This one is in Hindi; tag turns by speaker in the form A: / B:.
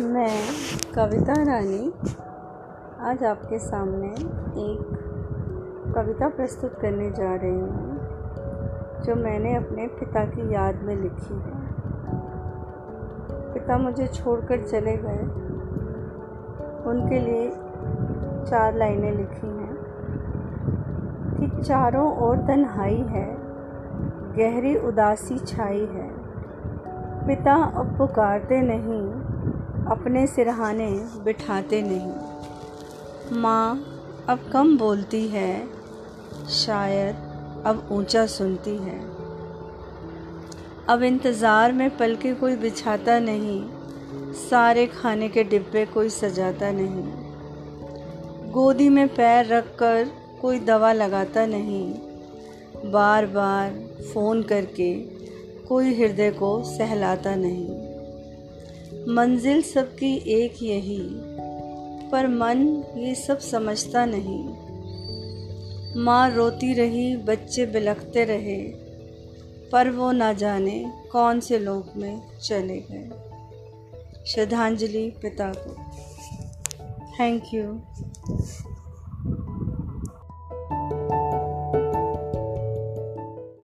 A: मैं कविता रानी, आज आपके सामने एक कविता प्रस्तुत करने जा रही हूँ, जो मैंने अपने पिता की याद में लिखी है। पिता मुझे छोड़कर चले गए। उनके लिए चार लाइनें लिखी हैं कि चारों ओर तन्हाई है, गहरी उदासी छाई है। पिता अब पुकारते नहीं अपने सिरहाने बिठाते नहीं। माँ अब कम बोलती है शायद अब ऊँचा सुनती है। अब इंतज़ार में पल के कोई बिछाता नहीं, सारे खाने के डिब्बे कोई सजाता नहीं। गोदी में पैर रख कर कोई दवा लगाता नहीं। बार बार फ़ोन करके कोई हृदय को सहलाता नहीं। मंजिल सबकी एक यही, पर मन ये सब समझता नहीं। माँ रोती रही, बच्चे बिलखते रहे, पर वो ना जाने कौन से लोक में चले गए। श्रद्धांजलि पिता को। Thank you